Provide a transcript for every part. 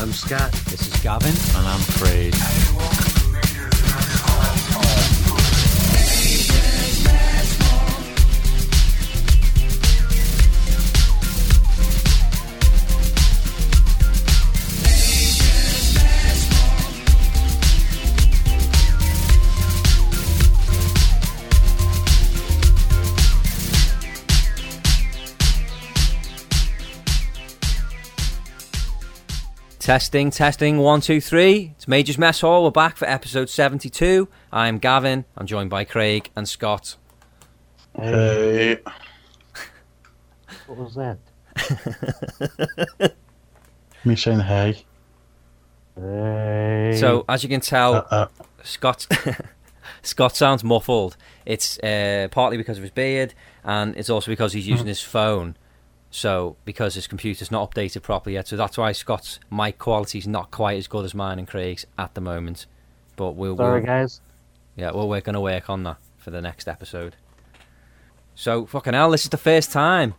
I'm Scott. This is Gavin. And I'm Craig. Testing, testing, one, two, three. It's Major's Mess Hall. We're back for episode 72. I'm Gavin. I'm joined by Craig and Scott. Hey. What was that? Me saying hey. Hey. So, as you can tell, Uh, uh, Scott Scott sounds muffled. It's uh, partly because of his beard, and it's also because he's using his phone. So, because his computer's not updated properly yet, so that's why Scott's mic quality is not quite as good as mine and Craig's at the moment. But we'll, sorry, we'll guys. yeah, well, we're gonna work on that for the next episode. So, fucking hell, this is the first time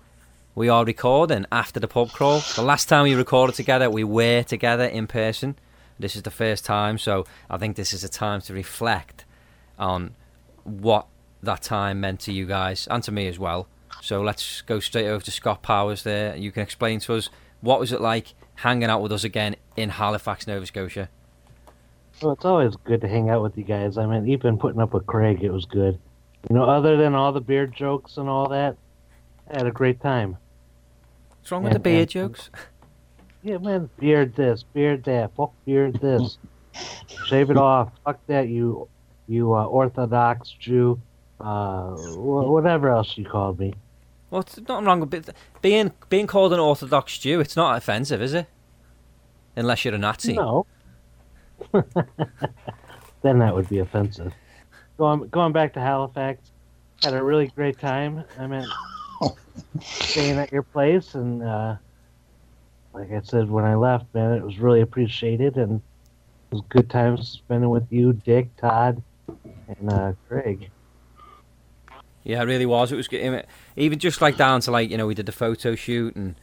we are recording after the pub crawl. The last time we recorded together, we were together in person. This is the first time, so I think this is a time to reflect on what that time meant to you guys and to me as well. So let's go straight over to Scott Powers there. You can explain to us what was it like hanging out with us again in Halifax, Nova Scotia. Well, it's always good to hang out with you guys. I mean, even putting up with Craig, it was good. You know, other than all the beard jokes and all that, I had a great time. What's wrong with the beard and- jokes? Yeah, man, beard this, beard that, fuck beard this. Shave it off. Fuck that, you, you uh, Orthodox Jew. Uh, whatever else you called me. Well, it's nothing wrong with being being called an Orthodox Jew. It's not offensive, is it? Unless you're a Nazi. No. then that would be offensive. Going going back to Halifax, had a really great time. I mean, staying at your place, and uh, like I said when I left, man, it was really appreciated, and it was good times spending with you, Dick, Todd, and uh, Craig. Yeah, it really was. It was good. even just like down to like you know we did the photo shoot and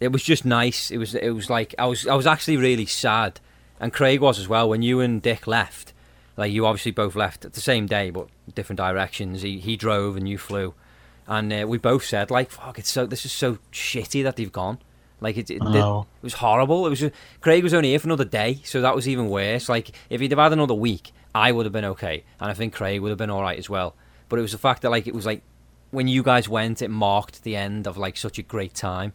it was just nice. It was it was like I was I was actually really sad, and Craig was as well when you and Dick left. Like you obviously both left at the same day, but different directions. He he drove and you flew, and uh, we both said like, "Fuck, it's so this is so shitty that they've gone." Like it, it, it, no. was horrible. It was just, Craig was only here for another day, so that was even worse. Like if he'd have had another week, I would have been okay, and I think Craig would have been all right as well. But it was the fact that like it was like when you guys went, it marked the end of like such a great time.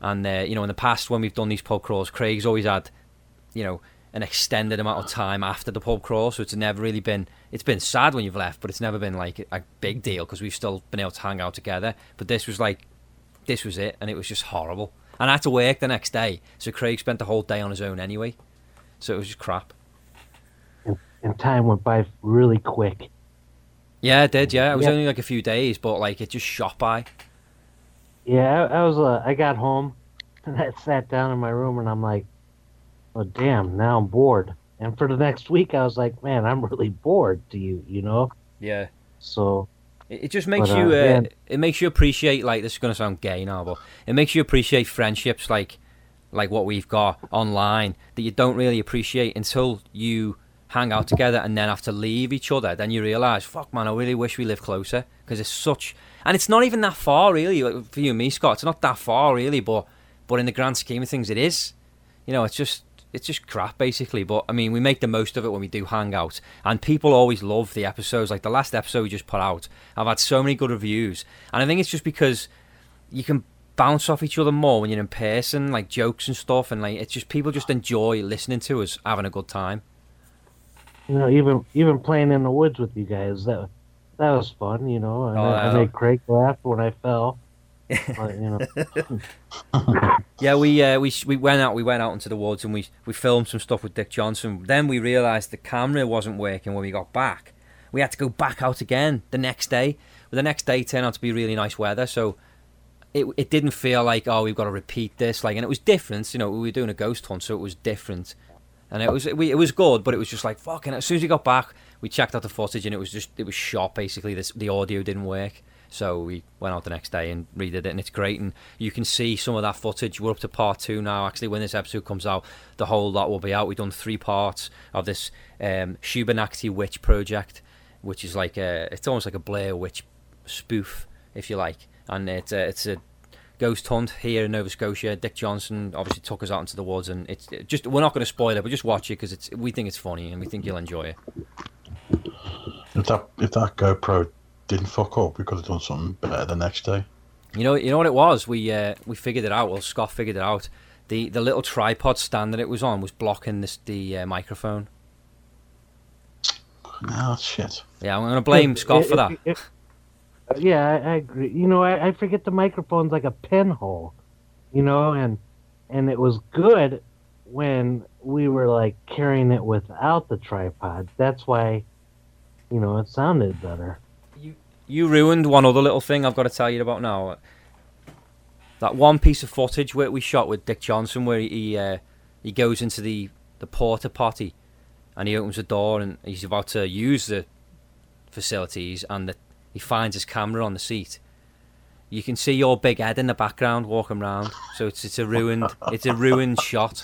And uh, you know, in the past when we've done these pub crawls, Craig's always had, you know, an extended amount of time after the pub crawl, so it's never really been. It's been sad when you've left, but it's never been like a big deal because we've still been able to hang out together. But this was like, this was it, and it was just horrible. And I had to work the next day, so Craig spent the whole day on his own anyway. So it was just crap. And time went by really quick. Yeah, it did. Yeah, it was Yeah. only like a few days, but like it just shot by. Yeah, I, I was. Uh, I got home, and I sat down in my room, and I'm like, "Oh damn, now I'm bored." And for the next week, I was like, "Man, I'm really bored." Do you, you know? Yeah. So It, it just makes But, uh, you. Uh. It makes you appreciate like this is gonna sound gay now, but it makes you appreciate friendships like like what we've got online that you don't really appreciate until you hang out together and then have to leave each other. Then you realize, fuck man, I really wish we lived closer because it's such. And it's not even that far really for you and me, Scott. It's not that far really, but but in the grand scheme of things, it is. You know, it's just it's just crap basically. But I mean, we make the most of it when we do hang out, and people always love the episodes. Like the last episode we just put out, I've had so many good reviews, and I think it's just because you can bounce off each other more when you're in person, like jokes and stuff, and like it's just people just enjoy listening to us having a good time. You know, even even playing in the woods with you guys that that was fun. You know, and Oh, I, I made Craig laugh when I fell. but, you know, Yeah, we uh, we we went out. We went out into the woods and we we filmed some stuff with Dick Johnson. Then we realised the camera wasn't working when we got back. We had to go back out again the next day. But the next day turned out to be really nice weather, so it it didn't feel like oh we've got to repeat this. Like, and it was different. You know, we were doing a ghost hunt, so it was different. And it was it, we, it was good, but it was just like fucking. As soon as we got back, we checked out the footage and it was just it was shot. Basically, this the audio didn't work. So we went out the next day and redid it, and it's great. And you can see some of that footage. We're up to part two now. Actually, when this episode comes out, the whole lot will be out. We've done three parts of this um, Witch project, which is like a, it's almost like a Blair Witch spoof, if you like. And it's a, it's a ghost hunt here in Nova Scotia. Dick Johnson obviously took us out into the woods, and it's it just we're not going to spoil it, but just watch it because it's we think it's funny and we think you'll enjoy it. If that if that GoPro didn't fuck up, we could have done something better the next day. You know, you know what it was. We uh, we figured it out. Well, Scott figured it out. The the little tripod stand that it was on was blocking this the uh, microphone. Oh shit. Yeah, I'm going to blame Scott for If- that. if- yeah, I, I agree. You know, I, I forget the microphone's like a pinhole, you know, and and it was good when we were like carrying it without the tripod. That's why, you know, it sounded better. You you ruined one other little thing I've got to tell you about now. That one piece of footage where we shot with Dick Johnson, where he uh, he goes into the the porta potty, and he opens the door and he's about to use the facilities, and the, he finds his camera on the seat. You can see your big head in the background walking around, so it's it's a ruined it's a ruined shot.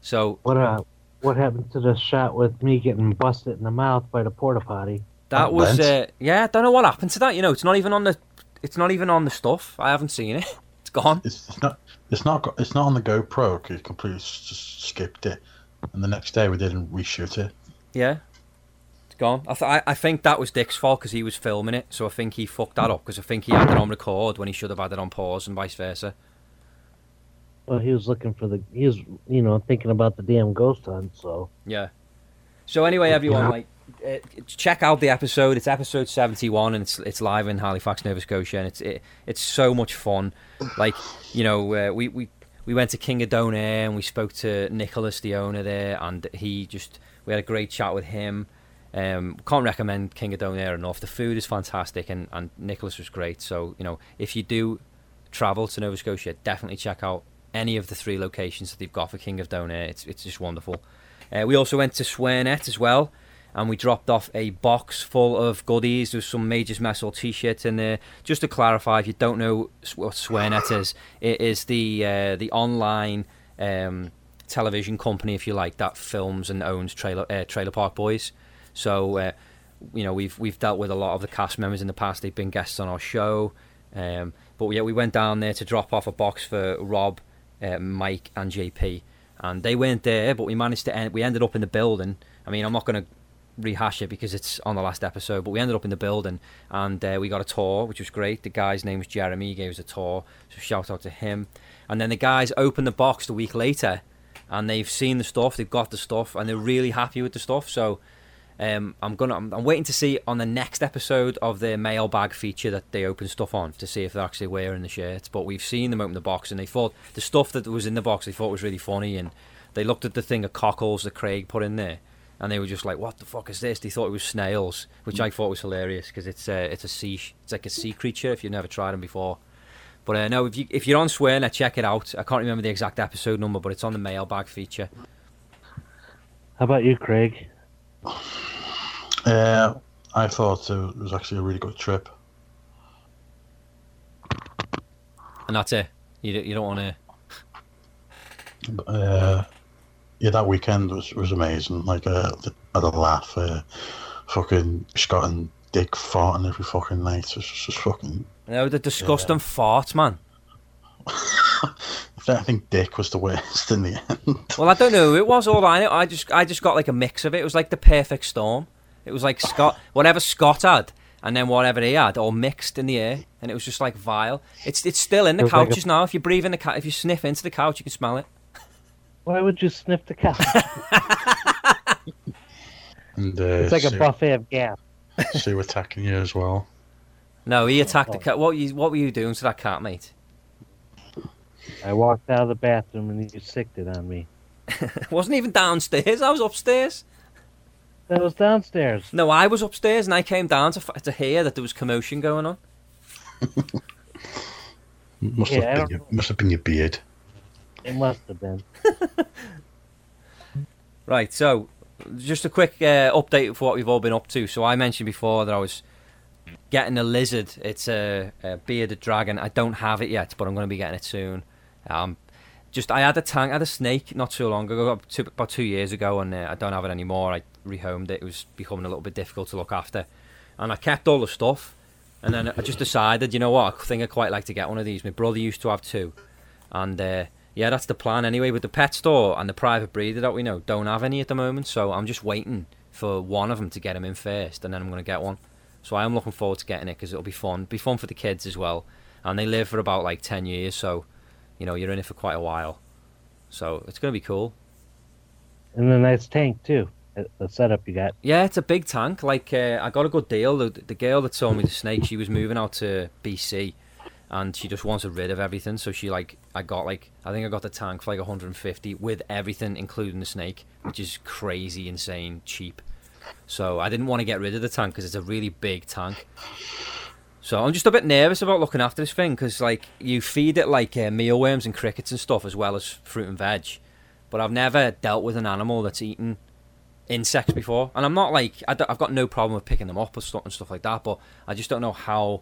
So What uh, what happened to the shot with me getting busted in the mouth by the porta potty? That was Lens? uh, yeah. I don't know what happened to that. You know, it's not even on the. It's not even on the stuff. I haven't seen it. It's gone. It's, it's not. It's not. It's not on the GoPro. 'cause you completely just skipped it, and the next day we didn't reshoot it. Yeah, it's gone. I th- I, I think that was Dick's fault because he was filming it. So I think he fucked that up because I think he had it on record when he should have had it on pause and vice versa. Well, he was looking for the. He was, you know, thinking about the damn ghost hunt. So Yeah. So anyway, everyone, like, uh, check out the episode. It's episode seventy-one, and it's it's live in Halifax, Nova Scotia, and it's it, it's so much fun. Like, you know, uh, we we we went to King of Donair and we spoke to Nicholas, the owner there, and he just we had a great chat with him. Um, can't recommend King of Donair enough. The food is fantastic, and and Nicholas was great. So you know, if you do travel to Nova Scotia, definitely check out any of the three locations that they've got for King of Donair. It's it's just wonderful. Uh, we also went to Swearnet as well, and we dropped off a box full of goodies. There's some Majors Mess Hall t-shirts in there. Just to clarify, if you don't know what Swearnet is, it is the uh, the online um, television company, if you like, that films and owns Trailer uh, Trailer Park Boys. So uh, you know we've we've dealt with a lot of the cast members in the past. They've been guests on our show. Um, but yeah, we went down there to drop off a box for Rob, uh, Mike, and JP, and they weren't there. But we managed to end. We ended up in the building. I mean, I'm not going to rehash it because it's on the last episode. But we ended up in the building, and uh, we got a tour, which was great. The guy's name was Jeremy. He gave us a tour, so shout out to him. And then the guys opened the box a week later, and they've seen the stuff. They've got the stuff, and they're really happy with the stuff. So. Um, I'm gonna. I'm, I'm waiting to see on the next episode of the mailbag feature that they open stuff on to see if they're actually wearing the shirts. But we've seen them open the box, and they thought the stuff that was in the box they thought was really funny, and they looked at the thing of cockles that Craig put in there, and they were just like, "What the fuck is this?" They thought it was snails, which I thought was hilarious because it's a it's a sea it's like a sea creature if you've never tried them before. But uh, no, if you if you're on Swearnet, check it out. I can't remember the exact episode number, but it's on the mailbag feature. how about you, Craig? Uh, I thought it was actually a really good trip. And that's it. You don't- you don't want to. Uh, yeah, that weekend was was amazing. Like, uh, I had a laugh. Uh, fucking Scott and Dick farting every fucking night. It was just fucking. No, the disgusting farts, man. I think Dick was the worst in the end. Well, I don't know who it was. All I know, I just, I just got like a mix of it. It was like the perfect storm. It was like Scott, whatever Scott had, and then whatever he had, all mixed in the air, and it was just like vile. It's, it's still in the It was like a- couches now. If you breathe in the, ca- if you sniff into the couch, you can smell it. Why would you sniff the couch? And uh, it's like a buffet of gas. Sue attacking you as well. No, he attacked the Oh. cat. What you, what were you doing to that cat, mate? I walked out of the bathroom and you sicked it on me. It wasn't even downstairs. I was upstairs. That was downstairs. No, I was upstairs, and I came down to to hear that there was commotion going on. Must Yeah, have been your, must have been your beard. It must have been. Right, so just a quick uh, update for what we've all been up to. So I mentioned before that I was getting a lizard. It's a, a bearded dragon. I don't have it yet, but I'm going to be getting it soon. Um, just I had a tank, I had a snake not too long ago, about two, years ago, and uh, I don't have it anymore. I rehomed it. It was becoming a little bit difficult to look after, and I kept all the stuff. And then I just decided, you know what, I think I quite like to get one of these. My brother used to have two, and uh, yeah, that's the plan anyway. With the pet store and the private breeder that we know don't have any at the moment, so I'm just waiting for one of them to get them in first, and then I'm going to get one. So I am looking forward to getting it because it'll be fun. Be fun for the kids as well, and they live for about like ten years, so you know you're in it for quite a while. So it's going to be cool. And a nice tank too. The setup you got. Yeah, it's a big tank. Like uh, I got a good deal. The, the girl that sold me the snake, she was moving out to BC, and she just wanted rid of everything. So she like, I got like, I think I got the tank for like 150 with everything, including the snake, which is crazy, insane, cheap. So I didn't want to get rid of the tank because it's a really big tank. So I'm just a bit nervous about looking after this thing because like you feed it like uh, mealworms and crickets and stuff as well as fruit and veg, but I've never dealt with an animal that's eaten insects before, and I'm not like I have got no problem with picking them up and stuff and stuff like that, but I just don't know how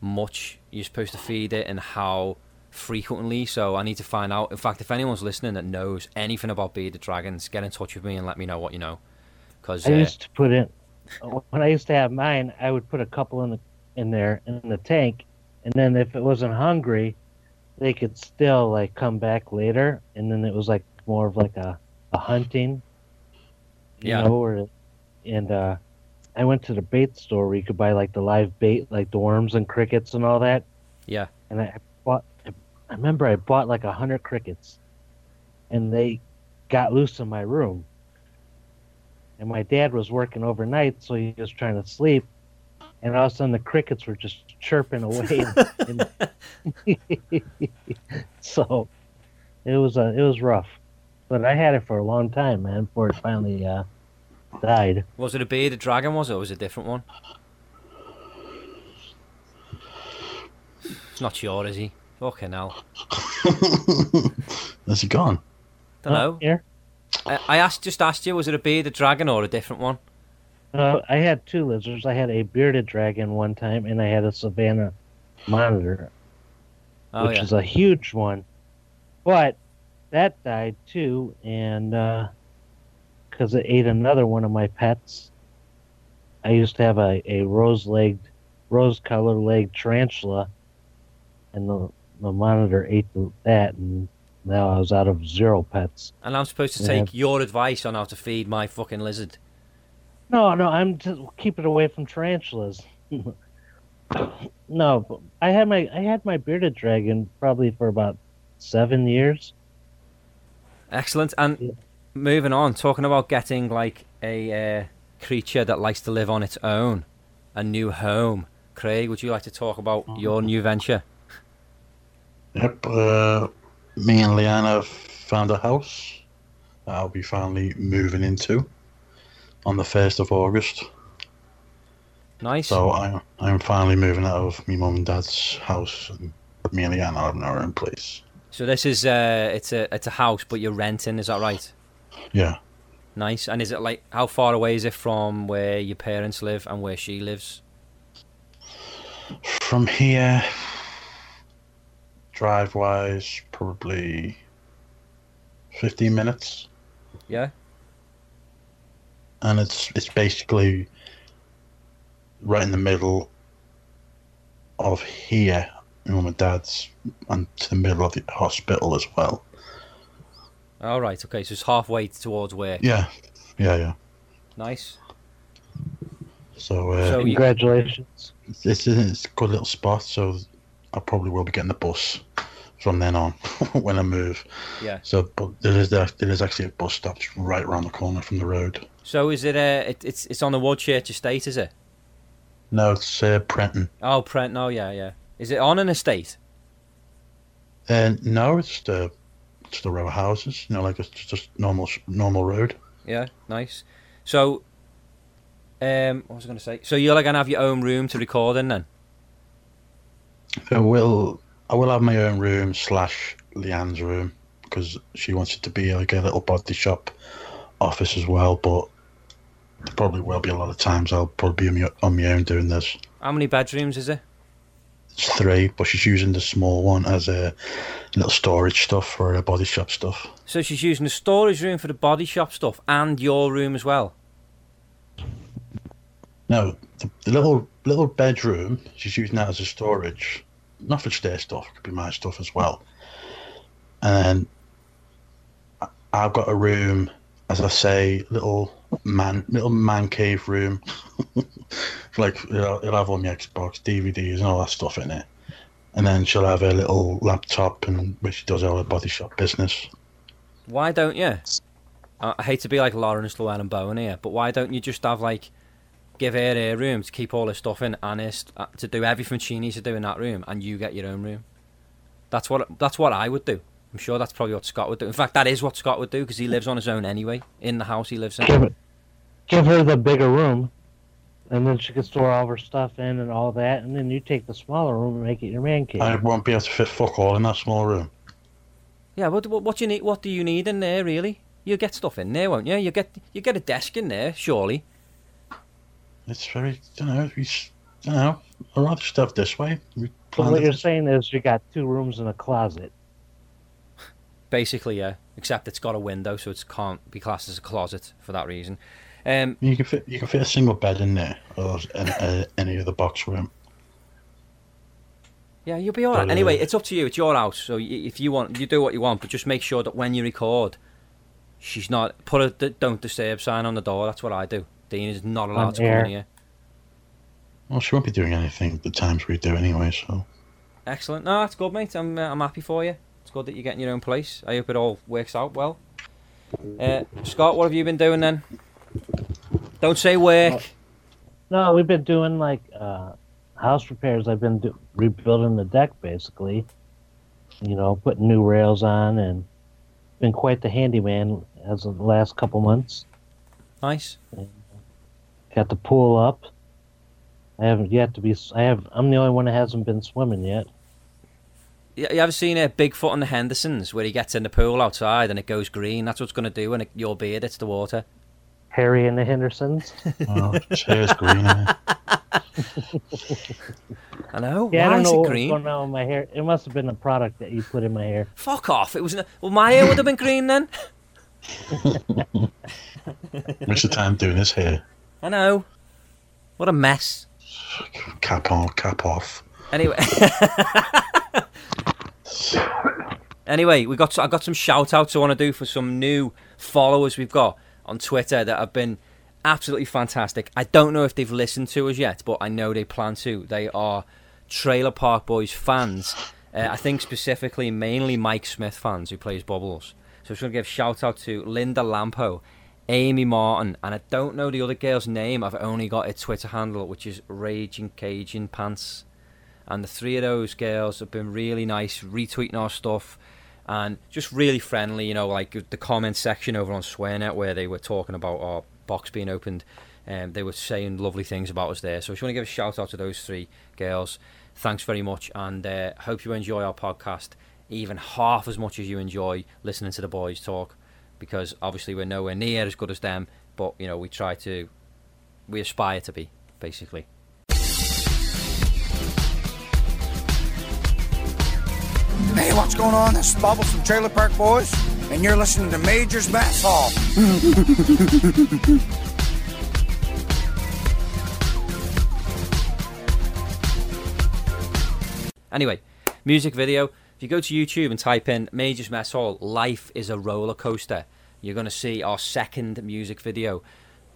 much you're supposed to feed it and how frequently. So I need to find out. In fact, if anyone's listening that knows anything about bearded dragons, get in touch with me and let me know what you know. Because I uh, used to put in when I used to have mine. I would put a couple in the in there in the tank, and then if it wasn't hungry, they could still like come back later, and then it was like more of like a, a hunting. You Yeah. know, or and uh, I went to the bait store where you could buy like the live bait, like the worms and crickets and all that. yeah, and I bought. I remember I bought like a hundred crickets, and they got loose in my room. And my dad was working overnight, so he was trying to sleep, and all of a sudden the crickets were just chirping away. and- and- so it was uh, it was rough, but I had it for a long time, man, before it finally uh, died. was it a bearded dragon? Was it? Or was it a different one? He's not sure, is he? Fucking hell. Has he gone? Don't know. Here, I, I asked, just asked you, was it a bearded dragon or a different one? Uh, I had two lizards. I had a bearded dragon one time, and I had a savannah monitor. Oh which yeah. is a huge one. But that died too, and because it ate another one of my pets. I used to have a, a rose-legged, rose-color-legged tarantula, and the the monitor ate the, that, and now I was out of zero pets. And I'm supposed to Yeah. take your advice on how to feed my fucking lizard. No, no, I'm just keeping away from tarantulas. no, I had my I had my bearded dragon probably for about seven years. Excellent. And Yeah. moving on, talking about getting like a uh, creature that likes to live on its own, a new home. Craig, would you like to talk about your new venture? Yep. Uh, me and Leanna found a house that I'll be finally moving into on the first of August. Nice. So I'm I'm finally moving out of my mum and dad's house, and me and Leanna are in our own place. So this is uh, it's a it's a house, but you're renting. Is that right? Yeah. Nice. And is it like how far away is it from where your parents live and where she lives? From here, drive wise, probably fifteen minutes, Yeah. And it's it's basically right in the middle of here, my mum and dad's, and to the middle of the hospital as well. All right. Okay. So it's halfway towards where? Yeah, yeah, yeah. Nice. So, uh, So you, Congratulations. it's, it's a good little spot. So I probably will be getting the bus from then on when I move. yeah. So, but there is there, there is actually a bus stop right around the corner from the road. So is it uh it, it's it's on the Woodchurch estate, is it? No, it's uh, Prenton. Oh, Prent. Oh, yeah, yeah. Is it on an estate? Uh, no, it's the just a row of houses. You know, like it's just normal normal road. Yeah. Nice. So, um, what was I going to say? So you're like gonna have your own room to record in then? I will I will have my own room slash Leanne's room because she wants it to be like a little body shop office as well. But there probably will be a lot of times I'll probably be on my, own doing this. How many bedrooms is it? It's three, but she's using the small one as a little storage stuff for her body shop stuff. So she's using the storage room for the body shop stuff and your room as well. No, the, the little little bedroom, she's using that as a storage. Not for their stuff, could be my stuff as well. And I've got a room, as I say, little man, little man cave room. like it'll, it'll have all my Xbox, DVDs, and all that stuff in it. And then she'll have her little laptop, and where she does all her body shop business. Why don't you? I I hate to be like Laurence Llewelyn-Bowen here, but why don't you just have like give her her room to keep all her stuff in and her st- uh, to do everything she needs to do in that room, and you get your own room? That's what that's what I would do. I'm sure that's probably what Scott would do. In fact, that is what Scott would do because he lives on his own anyway in the house he lives in. Give her the bigger room, and then she can store all of her stuff in and all that. And then you take the smaller room and make it your man cave. I won't be able to fit fuck all in that small room. Yeah, what, what what do you need? What do you need in there really? You get stuff in there, won't you? You get you get a desk in there, surely. It's very, don't know, it's, don't know. I'd rather just have this way. We So what you're this- saying is you got two rooms and a closet. Basically, yeah. Except it's got a window, so it can't be classed as a closet for that reason. Um, You can fit you can fit a single bed in there, or any, uh, any other box room. yeah, you'll be all right. But, uh, Anyway, it's up to you. It's your house, so if you want, you do what you want, but just make sure that when you record, she's not put a "Don't disturb" sign on the door. That's what I do. Dean is not allowed On to come in here. Well, she won't be doing anything the times we do anyway. So Excellent. No, that's good, mate. I'm uh, I'm happy for you. It's good that you're getting your own place. I hope it all works out well. Uh, Scott, what have you been doing then? Don't say work. No, we've been doing like uh, house repairs. I've been do- rebuilding the deck basically. You know, putting new rails on and been quite the handyman as of the last couple months. Nice. Got the pool up. I haven't yet to be. I have. I'm the only one that hasn't been swimming yet. You, you ever seen uh, Bigfoot and the Hendersons where he gets in the pool outside and it goes green? That's what's going to do when it, your beard hits the water. Harry and the Hendersons. Oh, well, his green. isn't it? I know. Yeah, I don't is know it what was green? going on with my hair. It must have been the product that you put in my hair. Fuck off. It was. n- Well, my hair would have been green then. What's the time doing his hair? I know. What a mess. Cap on, cap off. Anyway. anyway, we got I got some shout outs I want to do for some new followers we've got on Twitter that have been absolutely fantastic. I don't know if they've listened to us yet, but I know they plan to. They are Trailer Park Boys fans. Uh, I think specifically mainly Mike Smith fans who plays Bubbles. So I'm just going to give shout out to Linda Lampo, Amy Martin, and I don't know the other girl's name. I've only got its Twitter handle, which is Raging Cajun Pants and the three of those girls have been really nice, retweeting our stuff, and just really friendly. You know, like the comment section over on SwearNet where they were talking about our box being opened, and they were saying lovely things about us there. So I just want to give a shout out to those three girls. Thanks very much, and uh, hope you enjoy our podcast even half as much as you enjoy listening to the boys talk, because obviously we're nowhere near as good as them, but you know we try to, we aspire to be, basically. What's going on? This is Bubbles from Trailer Park Boys, and you're listening to Major's Mess Hall. Anyway, music video. If you go to YouTube and type in Major's Mess Hall, Life is a Roller Coaster, you're going to see our second music video.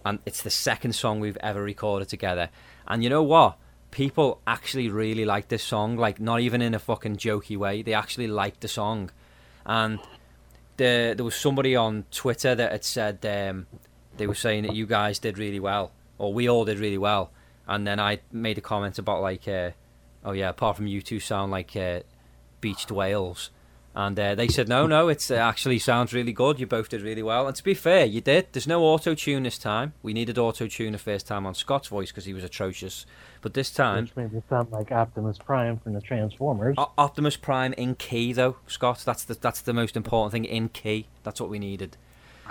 And it's the second song we've ever recorded together. And you know what? People actually really like this song. Like, not even in a fucking jokey way. They actually like the song. And the, there was somebody on Twitter that had said um, they were saying that you guys did really well, or we all did really well. And then I made a comment about, like, uh, oh yeah, apart from you two sound like uh, beached whales. And uh, they said, no, no, it uh, actually sounds really good. You both did really well. And to be fair, you did. There's no auto tune this time. We needed auto tune the first time on Scott's voice because he was atrocious. But this time, Which made it sound like Optimus Prime from the Transformers. O- Optimus Prime in key though, Scott. That's the that's the most important thing in key. That's what we needed.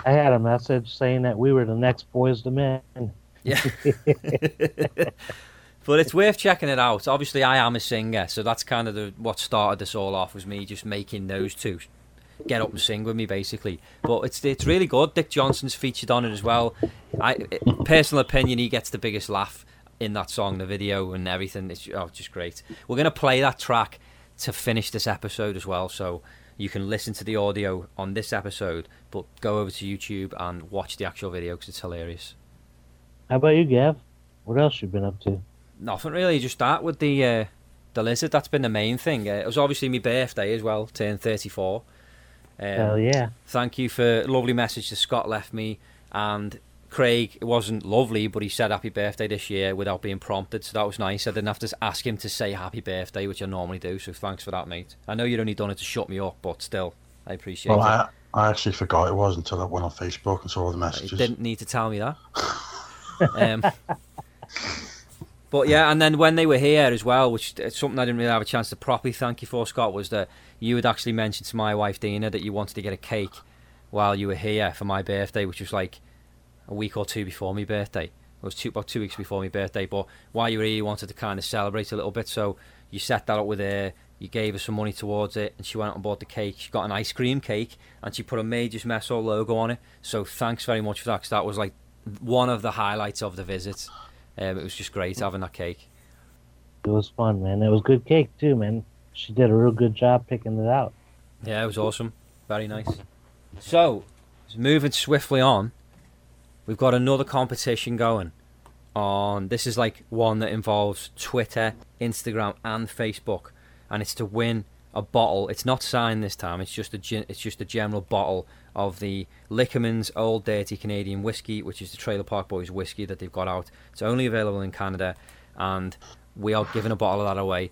I had a message saying that we were the next Boyz II Men. Yeah. But it's worth checking it out. Obviously, I am a singer, so that's kind of the, what started this all off was me just making those two get up and sing with me, basically. But it's it's really good. Dick Johnson's featured on it as well. I personal opinion, he gets the biggest laugh in that song, the video and everything. It's oh, just great. We're gonna play that track to finish this episode as well, so you can listen to the audio on this episode, but go over to YouTube and watch the actual video because it's hilarious. How about you, Gav? What else you been up to? Nothing really. Just that with the uh, the lizard. That's been the main thing. Uh, it was obviously my birthday as well. Turned thirty four. Um, Hell yeah. Thank you for a lovely message that Scott left me. And Craig, it wasn't lovely, but he said happy birthday this year without being prompted, so that was nice. I didn't have to ask him to say happy birthday, which I normally do, so thanks for that, mate. I know you'd only done it to shut me up, but still, I appreciate Well, it. I, I actually forgot it was until I went on Facebook and saw all the You messages. didn't need to tell me that. um, but yeah, and then when they were here as well, which it's something I didn't really have a chance to properly thank you for, Scott, was that you had actually mentioned to my wife Dina that you wanted to get a cake while you were here for my birthday, which was like a week or two before my birthday. It was two about two weeks before my birthday, but while you were here, you wanted to kind of celebrate a little bit, so you set that up with her. You gave her some money towards it, and she went out and bought the cake. She got an ice cream cake, and she put a Majors Mess Hall logo on it. So thanks very much for that, because that was like one of the highlights of the visit. Um, it was just great having that cake. It was fun, man. It was good cake too, man. She did a real good job picking it out. Yeah, it was awesome. Very nice. So, moving swiftly on, we've got another competition going on. This is like one that involves Twitter, Instagram, and Facebook, and it's to win a bottle. It's not signed this time. It's just a it's just a general bottle of the Liquormen's Old Dirty Canadian Whiskey, which is the Trailer Park Boys whiskey that they've got out. It's only available in Canada, and we are giving a bottle of that away.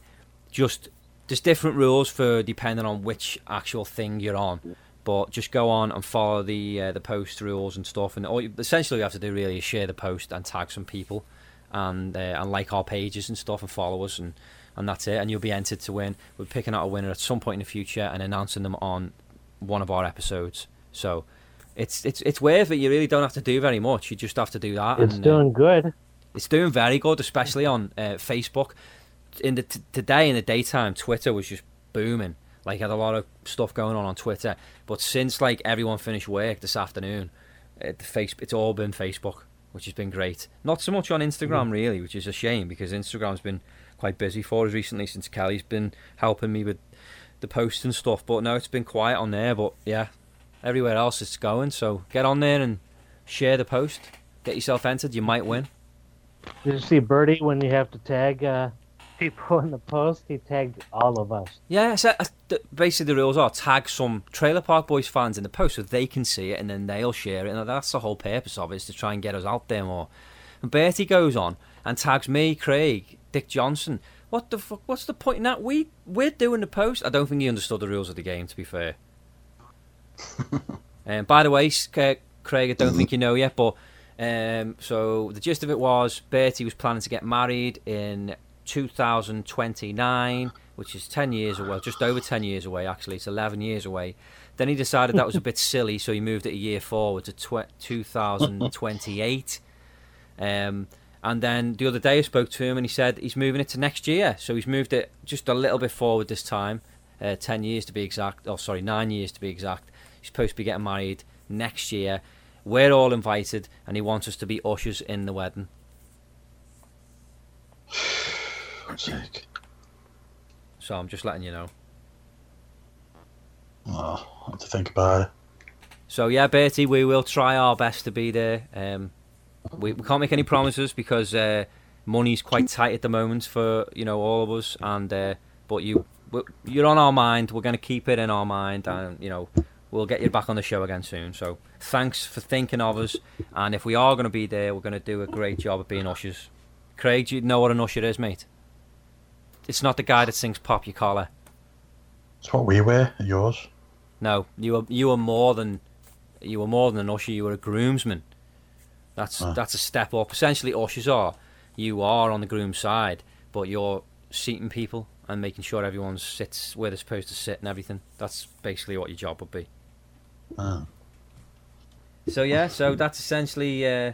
Just there's different rules for depending on which actual thing you're on. But just go on and follow the uh, the post rules and stuff, and all you, essentially you have to do really is share the post and tag some people, and uh, and like our pages and stuff and follow us, and and that's it. And you'll be entered to win. We're picking out a winner at some point in the future and announcing them on one of our episodes. So it's it's it's worth it. You really don't have to do very much. You just have to do that. It's and, uh, doing good. it's doing very good, especially on uh, Facebook. In the t- today in the daytime, Twitter was just booming. Like had a lot of stuff going on on Twitter. But since like everyone finished work this afternoon, uh, face it's all been Facebook, which has been great. Not so much on Instagram really, which is a shame because Instagram's been quite busy for us recently since Kelly's been helping me with the posts and stuff. But no, it's been quiet on there. But yeah, everywhere else it's going. So get on there and share the post. Get yourself entered. You might win. Did you see Bertie when you have to tag uh, people in the post? He tagged all of us. Yeah, so, uh, basically the rules are tag some Trailer Park Boys fans in the post so they can see it and then they'll share it. And that's the whole purpose of it, is to try and get us out there more. And Bertie goes on and tags me, Craig, Dick Johnson. What the fuck? What's the point in that? We we're doing the post. I don't think he understood the rules of the game. To be fair. And by the way, Craig, I don't think you know yet, but um, so the gist of it was Bertie was planning to get married in 2029, which is 10 years away, just over 10 years away, actually. It's 11 years away. Then he decided that was a bit silly, so he moved it a year forward to tw- 2028. Um, and then the other day I spoke to him and he said he's moving it to next year. So he's moved it just a little bit forward this time, uh, 10 years to be exact. Oh, sorry, 9 years to be exact. He's supposed to be getting married next year. We're all invited and he wants us to be ushers in the wedding. Sake. So I'm just letting you know. Oh, I have to think about it. So yeah, Bertie, we will try our best to be there. Um, we, we can't make any promises because uh, money's quite tight at the moment for you know all of us. And uh, but you you're on our mind. We're going to keep it in our mind, and you know we'll get you back on the show again soon. So thanks for thinking of us. And if we are going to be there, we're going to do a great job of being ushers. Craig, do you know what an usher is, mate? It's not the guy that sings "Pop Your Collar." It's what we wear, yours. No, you were you were more than you were more than an usher. You were a groomsman. That's Ah. that's a step up. Essentially, ushers are you are on the groom side, but you're seating people and making sure everyone sits where they're supposed to sit and everything. That's basically what your job would be. Oh. So yeah, so that's essentially uh,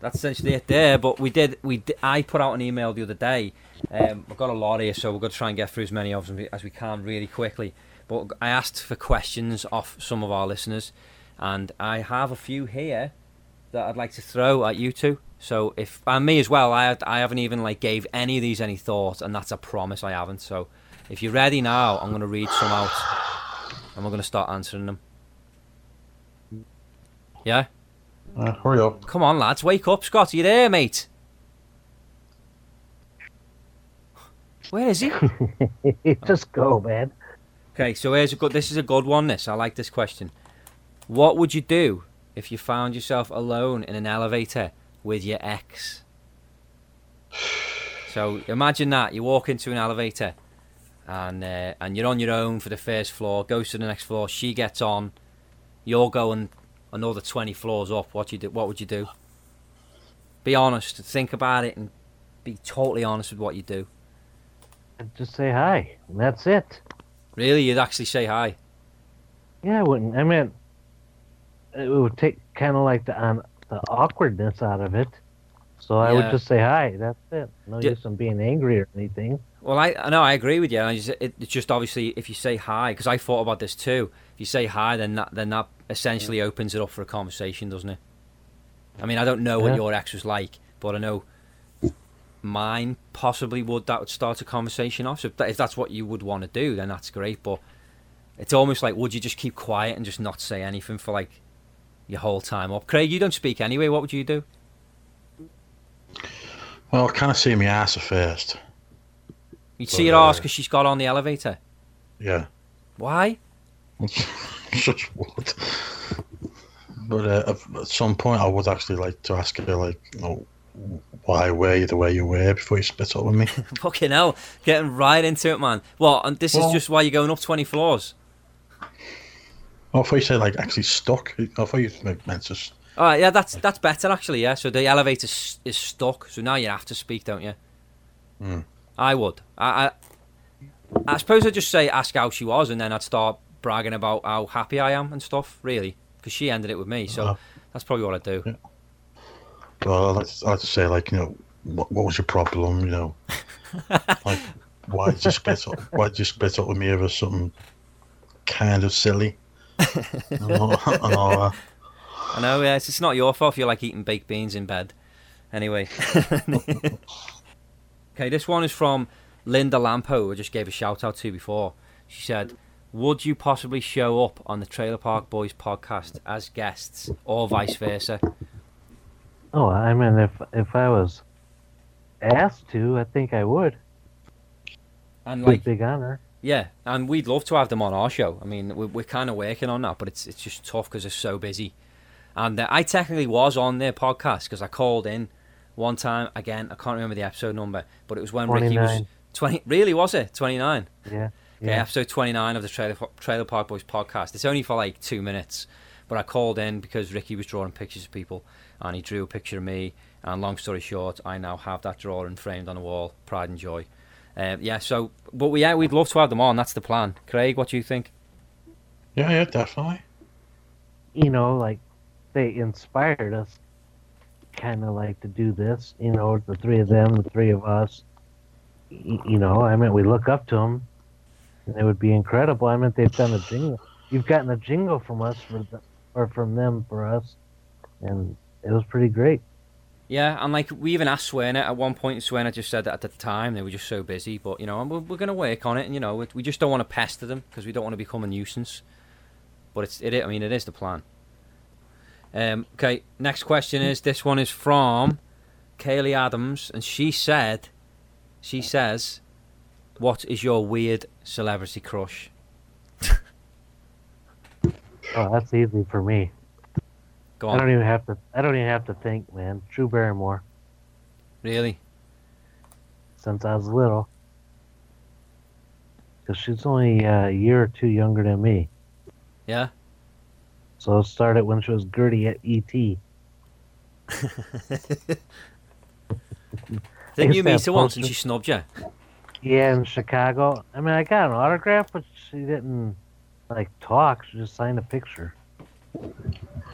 that's essentially it there. But we did, we I put out an email the other day. Um, we've got a lot here, so we're going to try and get through as many of them as we can really quickly. But I asked for questions off some of our listeners, and I have a few here that I'd like to throw at you two. So if and me as well, I I haven't even like gave any of these any thought, and that's a promise I haven't. So if you're ready now, I'm going to read some out, and we're going to start answering them. Yeah. Uh, hurry up. Come on, lads, wake up, Scott. Are you there, mate? Where is he? Just go, man. Okay, so here's a good. This is a good one. This I like this question. What would you do if you found yourself alone in an elevator with your ex? So imagine that you walk into an elevator, and uh, and you're on your own for the first floor. Goes to the next floor. She gets on. You're going another twenty floors up. What you do? What would you do? Be honest. Think about it and be totally honest with what you do. And Just say hi. And that's it. Really, you'd actually say hi. Yeah, I wouldn't. I mean, it would take kind of like the um, the awkwardness out of it. So I would just say hi. That's it. No Yeah. use in being angry or anything. Well, I know I agree with you. I just, it, it's just obviously if you say hi, because I thought about this too. If you say hi, then that then that essentially opens it up for a conversation, doesn't it? I mean, I don't know what Yeah. your ex was like, but I know mine possibly would. That would start a conversation off. So if, that, if that's what you would want to do, then that's great. But it's almost like, would you just keep quiet and just not say anything for like your whole time up? Craig, you don't speak anyway. What would you do? Well, I kind of see my ass at first. You'd see Well, her uh, ass because she's got on the elevator. Yeah. Why? Such what? But uh, at- some point, I would actually like to ask her, like, you know, why were you the way you were before you split up with me? Fucking hell, getting right into it, man. Well, and this is just why you're going up 20 floors. oh, I thought you said, like, actually stuck. I thought you meant meant to. All right, yeah, that's that's better actually. Yeah, so the elevator is stuck, so now you have to speak, don't you? Hmm. I would. I, I I suppose I'd just say ask how she was, and then I'd start bragging about how happy I am and stuff. Really, because she ended it with me, so Uh-huh. that's probably what I'd do. Yeah. Well, I'd I'd say, like, you know, what, what was your problem, you know? like, why did you split up? Why did you split up with me over something kind of silly? and all, and all that. I know, yeah, it's, it's not your fault You're like eating baked beans in bed. Anyway. okay, this one is from Linda Lampo, who I just gave a shout out to before. She said, Would you possibly show up on the Trailer Park Boys podcast as guests or vice versa? Oh, I mean, if if I was asked to, I think I would. And like, big honor. yeah, and we'd love to have them on our show. I mean, we're, we're kind of working on that, but it's it's just tough because they're so busy. And uh, I technically was on their podcast because I called in one time. Again, I can't remember the episode number, but it was when Ricky was twenty. Really, was it twenty nine? Yeah. Okay, Yeah. episode 29 of the Trailer, Trailer Park Boys podcast. It's only for like two minutes, but I called in because Ricky was drawing pictures of people and he drew a picture of me. And long story short, I now have that drawing framed on the wall. Pride and joy. Um, yeah, so, but we, yeah, we'd love to have them on. That's the plan. Craig, what do you think? Yeah, yeah, definitely. You know, like they inspired us, kind of like to do this. You know, the three of them, the three of us. You know, I mean, we look up to them, and it would be incredible. I mean, they've done a jingle. You've gotten a jingle from us for the, or from them for us, and it was pretty great. Yeah, and like we even asked Swearnet at one point. Swearnet just said that at the time they were just so busy, but you know, we're, we're going to work on it. And you know, we- we just don't want to pester them because we don't want to become a nuisance. But it's it. I mean, it is the plan. Um, okay, next question is this one is from Kaylee Adams, and she said, she says, "What is your weird celebrity crush?" Oh, that's easy for me. Go I don't even have to. I don't even have to think, man. Drew Barrymore, really? since I was little, because she's only uh, a year or two younger than me. Yeah. So it started when she was Gertie at ET. Guess you meet her once and she snubbed you? Yeah, in Chicago. I mean, I got an autograph, but she didn't like talk. She just signed a picture.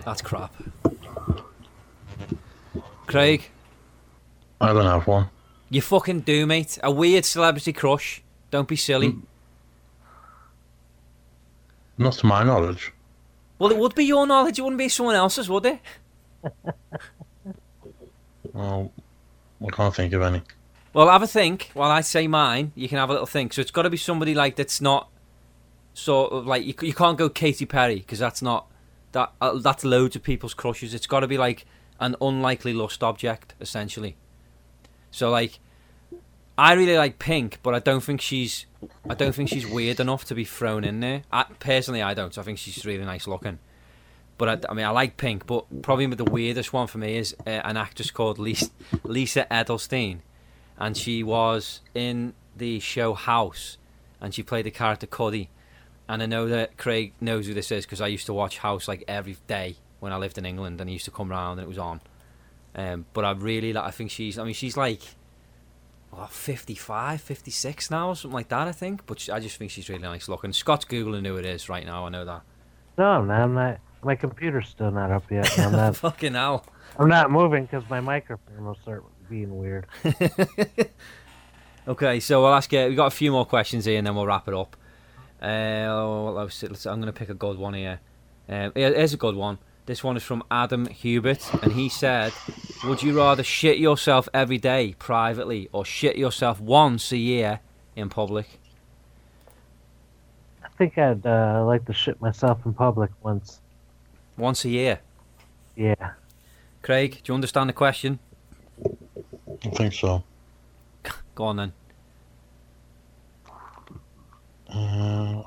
That's crap. Craig, I don't have one. you fucking do, mate. A weird celebrity crush. Don't be silly. Mm. Not to my knowledge. Well, it would be your knowledge. It wouldn't be someone else's, would it? Well, I can't think of any. Well, have a think. While I say mine, you can have a little think. So it's got to be somebody like that's not sort of like you, you can't go Katy Perry because that's not that uh, that's loads of people's crushes. It's got to be like an unlikely lust object, essentially. So like, I really like Pink, but I don't think she's I don't think she's weird enough to be thrown in there. I, personally, I don't. I think she's really nice looking. But I, I mean, I like Pink, but probably the weirdest one for me is uh, an actress called Lisa, Lisa Edelstein, and she was in the show House, and she played the character Cuddy. And I know that Craig knows who this is because I used to watch House like every day when I lived in England, and he used to come round and it was on. Um, but I really like. I think she's. I mean, she's like. Well, 55, 56 now, or something like that, I think. But she, I just think she's really nice looking. Scott's Googling who it is right now, I know that. No, I'm not. I'm not my computer's still not up yet. I'm not. Fucking hell. I'm not moving because my microphone will start being weird. Okay, so we'll ask you. We've got a few more questions here, and then we'll wrap it up. Uh, I'm going to pick a good one here. Um, here's a good one. This one is from Adam Hubert, and he said, "Would you rather shit yourself every day privately, or shit yourself once a year in public?" I think I'd uh, like to shit myself in public once. Once a year. Yeah. Craig, do you understand the question? I think so. Go on then. Uh,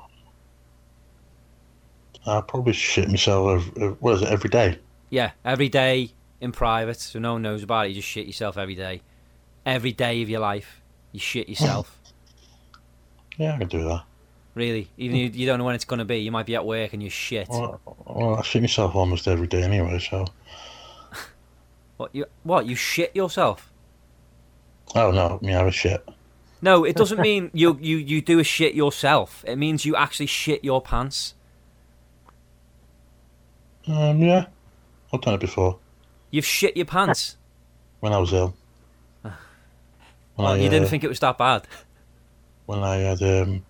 I'll probably shit myself. Every, what is it? Every day. Yeah, every day in private, so no one knows about it. You just shit yourself every day. Every day of your life, you shit yourself. Yeah, I can do that. Really, even you, you don't know when it's going to be. You might be at work and you shit. Well, well, I shit myself almost every day anyway. So. What you what you shit yourself? Oh no, me have a shit. No, it doesn't mean you you you do a shit yourself. It means you actually shit your pants. Um, yeah, I've done it before You've shit your pants. when I was ill. When Well, I, you didn't uh, think it was that bad. when I had um,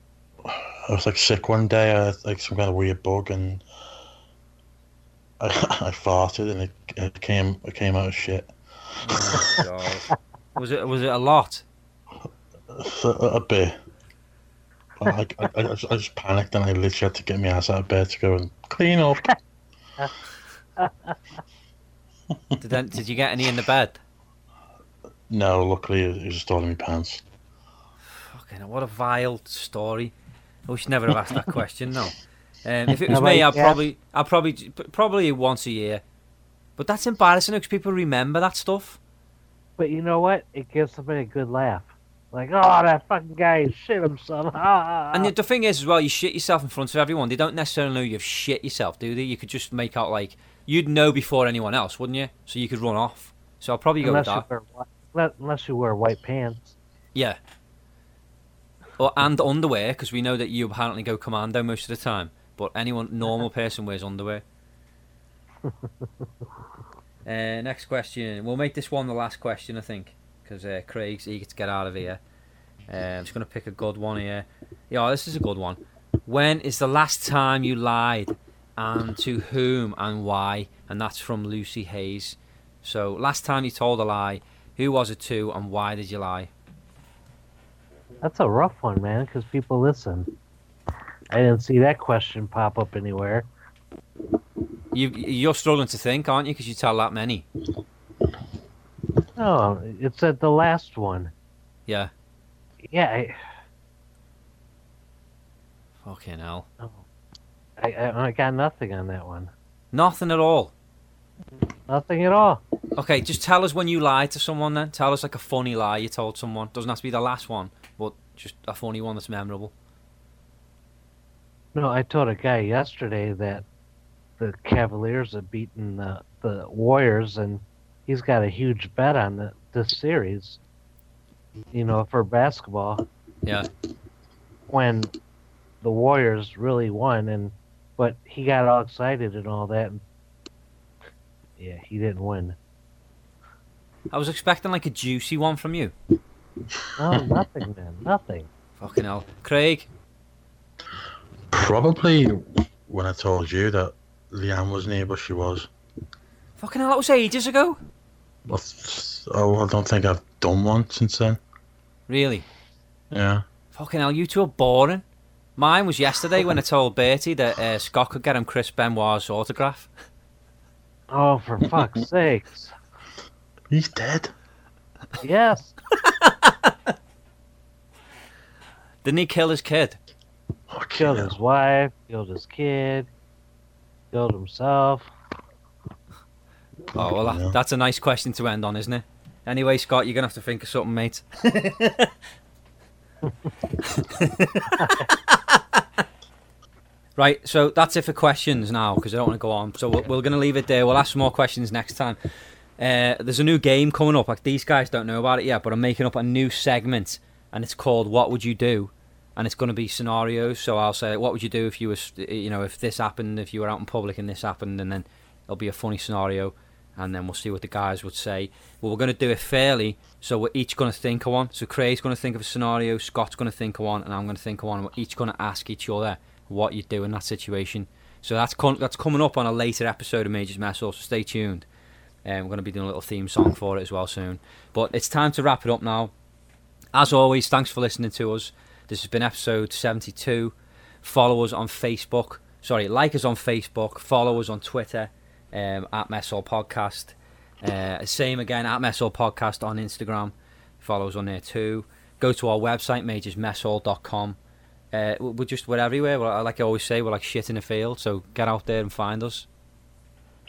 I was like sick one day. I had like some kind of weird bug, and I, I farted, and it, it came it came out of shit. Was it was it a lot? A, a bit. I, I, I, just, I just panicked, and I literally had to get my ass out of bed to go and clean up. Did then, did you get any in the bed? No, luckily it was just all in my pants. Fucking what a vile story. I wish never have asked that question. No. Um, if it was How me, I'd probably, I'd probably, probably once a year. But that's embarrassing because people remember that stuff. But you know what? It gives somebody a good laugh. Like, oh, that fucking guy shit himself. And the, the thing is, as well, you shit yourself in front of everyone. They don't necessarily know you've shit yourself, do they? You could just make out like you'd know before anyone else, wouldn't you? So you could run off. So I'll probably go unless with you that. wear unless you wear white pants. Yeah. Or and underwear because we know that you apparently go commando most of the time. But anyone normal person wears underwear. uh, next question. We'll make this one the last question, I think, because uh, Craig's eager to get out of here. Uh, I'm just gonna pick a good one here. Yeah, this is a good one. When is the last time you lied, and to whom and why? And that's from Lucy Hayes. So, last time you told a lie, who was it to, and why did you lie? That's a rough one, man, because people listen. I didn't see that question pop up anywhere. You you're struggling to think, aren't you? Because you tell that many. Oh, it's at the last one. Yeah. Yeah, I, Fucking hell. Oh. I, I, I got nothing on that one. Nothing at all. Nothing at all. Okay, just tell us when you lied to someone. Then tell us like a funny lie you told someone. Doesn't have to be the last one, but just a funny one that's memorable. No, I told a guy yesterday that the Cavaliers have beaten the, the Warriors, and he's got a huge bet on the, this series. You know, for basketball, Yeah. when the Warriors really won, and but he got all excited and all that. And, yeah, he didn't win. I was expecting like a juicy one from you. No, nothing, man. Nothing. Fucking hell, Craig. Probably when I told you that Leanne wasn't here, but she was. Fucking hell, that was ages ago. But, oh, I don't think I've done one since then. Really? Yeah. Fucking hell, you two are boring. Mine was yesterday when I told Bertie that uh, Scott could get him Chris Benoit's autograph. Oh, for fuck's sakes. He's dead. Yes. Didn't he kill his kid? Fucking Killed hell. his wife, killed his kid, killed himself. Oh, well, that, that's a nice question to end on, isn't it? Anyway, Scott, you're going to have to think of something, mate. right, so that's it for questions now, because I don't want to go on. So we're, we're going to leave it there. We'll ask some more questions next time. Uh, there's a new game coming up. Like these guys don't know about it yet, but I'm making up a new segment, and it's called "What Would You Do," and it's going to be scenarios. So I'll say, "What would you do if you was, you know, if this happened, if you were out in public and this happened," and then it'll be a funny scenario, and then we'll see what the guys would say. Well, we're going to do it fairly, so we're each going to think of one. So Craig's going to think of a scenario, Scott's going to think of one, and I'm going to think of one. And we're each going to ask each other what you'd do in that situation. So that's con- that's coming up on a later episode of Majors Mess so stay tuned. Um, we're going to be doing a little theme song for it as well soon. But it's time to wrap it up now. As always, thanks for listening to us. This has been episode 72. Follow us on Facebook. Sorry, like us on Facebook. Follow us on Twitter um, at Mess Hall Podcast. Uh, same again at Mess Hall Podcast on Instagram. Follow us on there too. Go to our website, majorsmesshall.com. Uh, we- we're just we're everywhere. We're, like I always say, we're like shit in the field. So get out there and find us.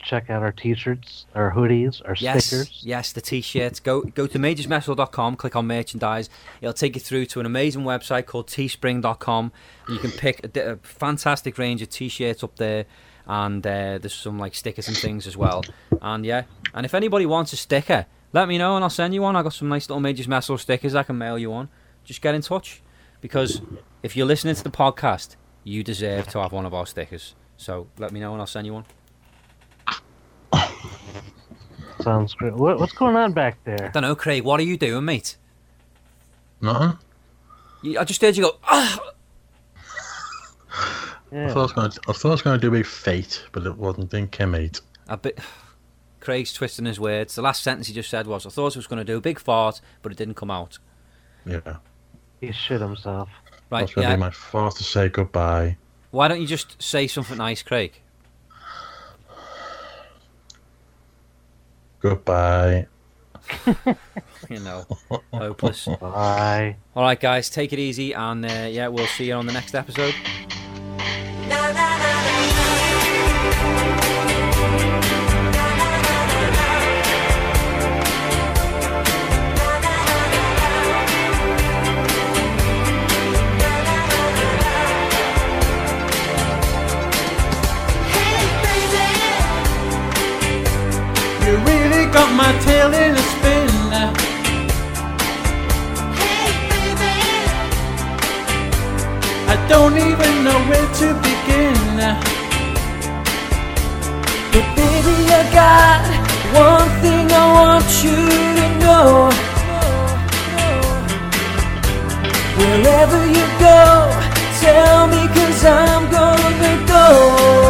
Check out our t-shirts, our hoodies, our Yes, stickers. yes, the t-shirts. Go go to majorsmesshall.com, click on merchandise. It'll take you through to an amazing website called teespring.com. You can pick a, a fantastic range of t-shirts up there, and uh, there's some like stickers and things as well. And yeah, and if anybody wants a sticker, let me know and I'll send you one. I got some nice little Majors Mess Hall stickers I can mail you on. Just get in touch because if you're listening to the podcast, you deserve to have one of our stickers. So let me know and I'll send you one. Sounds great. What, what's going on back there? I Don't know, Craig. What are you doing, mate? Nothing. You- I just heard you go. Ah! I Yeah. thought I was going to. I thought I was going to do a big fate, but it wasn't. Didn't eight. A bit. Craig's twisting his words. The last sentence he just said was, "I thought I was going to do a big fart, but it didn't come out." Yeah. He shit himself. That Right? was going to Yeah. be my fast to say goodbye. Why don't you just say something nice, Craig? Goodbye. You know, hopeless. Bye. All right, guys, take it easy, and uh, yeah, we'll see you on the next episode. Tail in a spin now. I don't even know where to begin now. But baby, I got one thing I want you to know. Wherever you go, tell me cause I'm gonna go.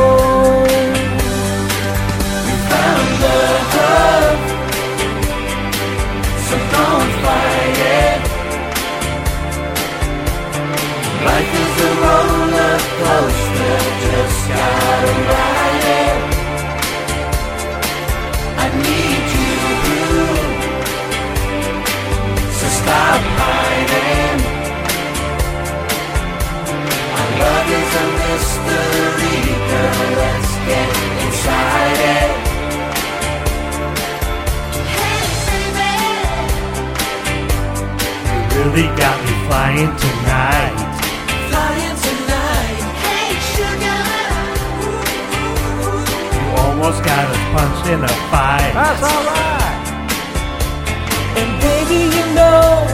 Really got me flying tonight. Flying tonight. Hey, sugar. You almost got us punched in a fight. That's alright. And baby, you know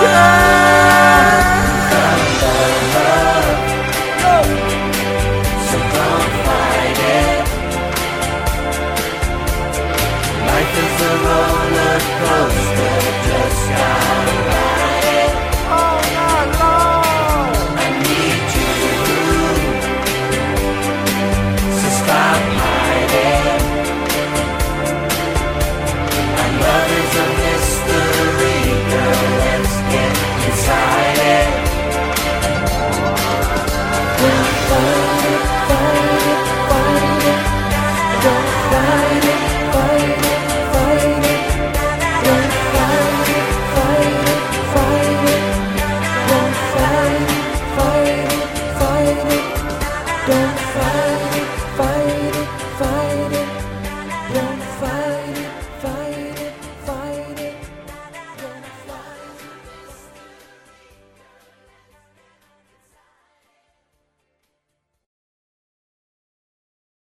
sky.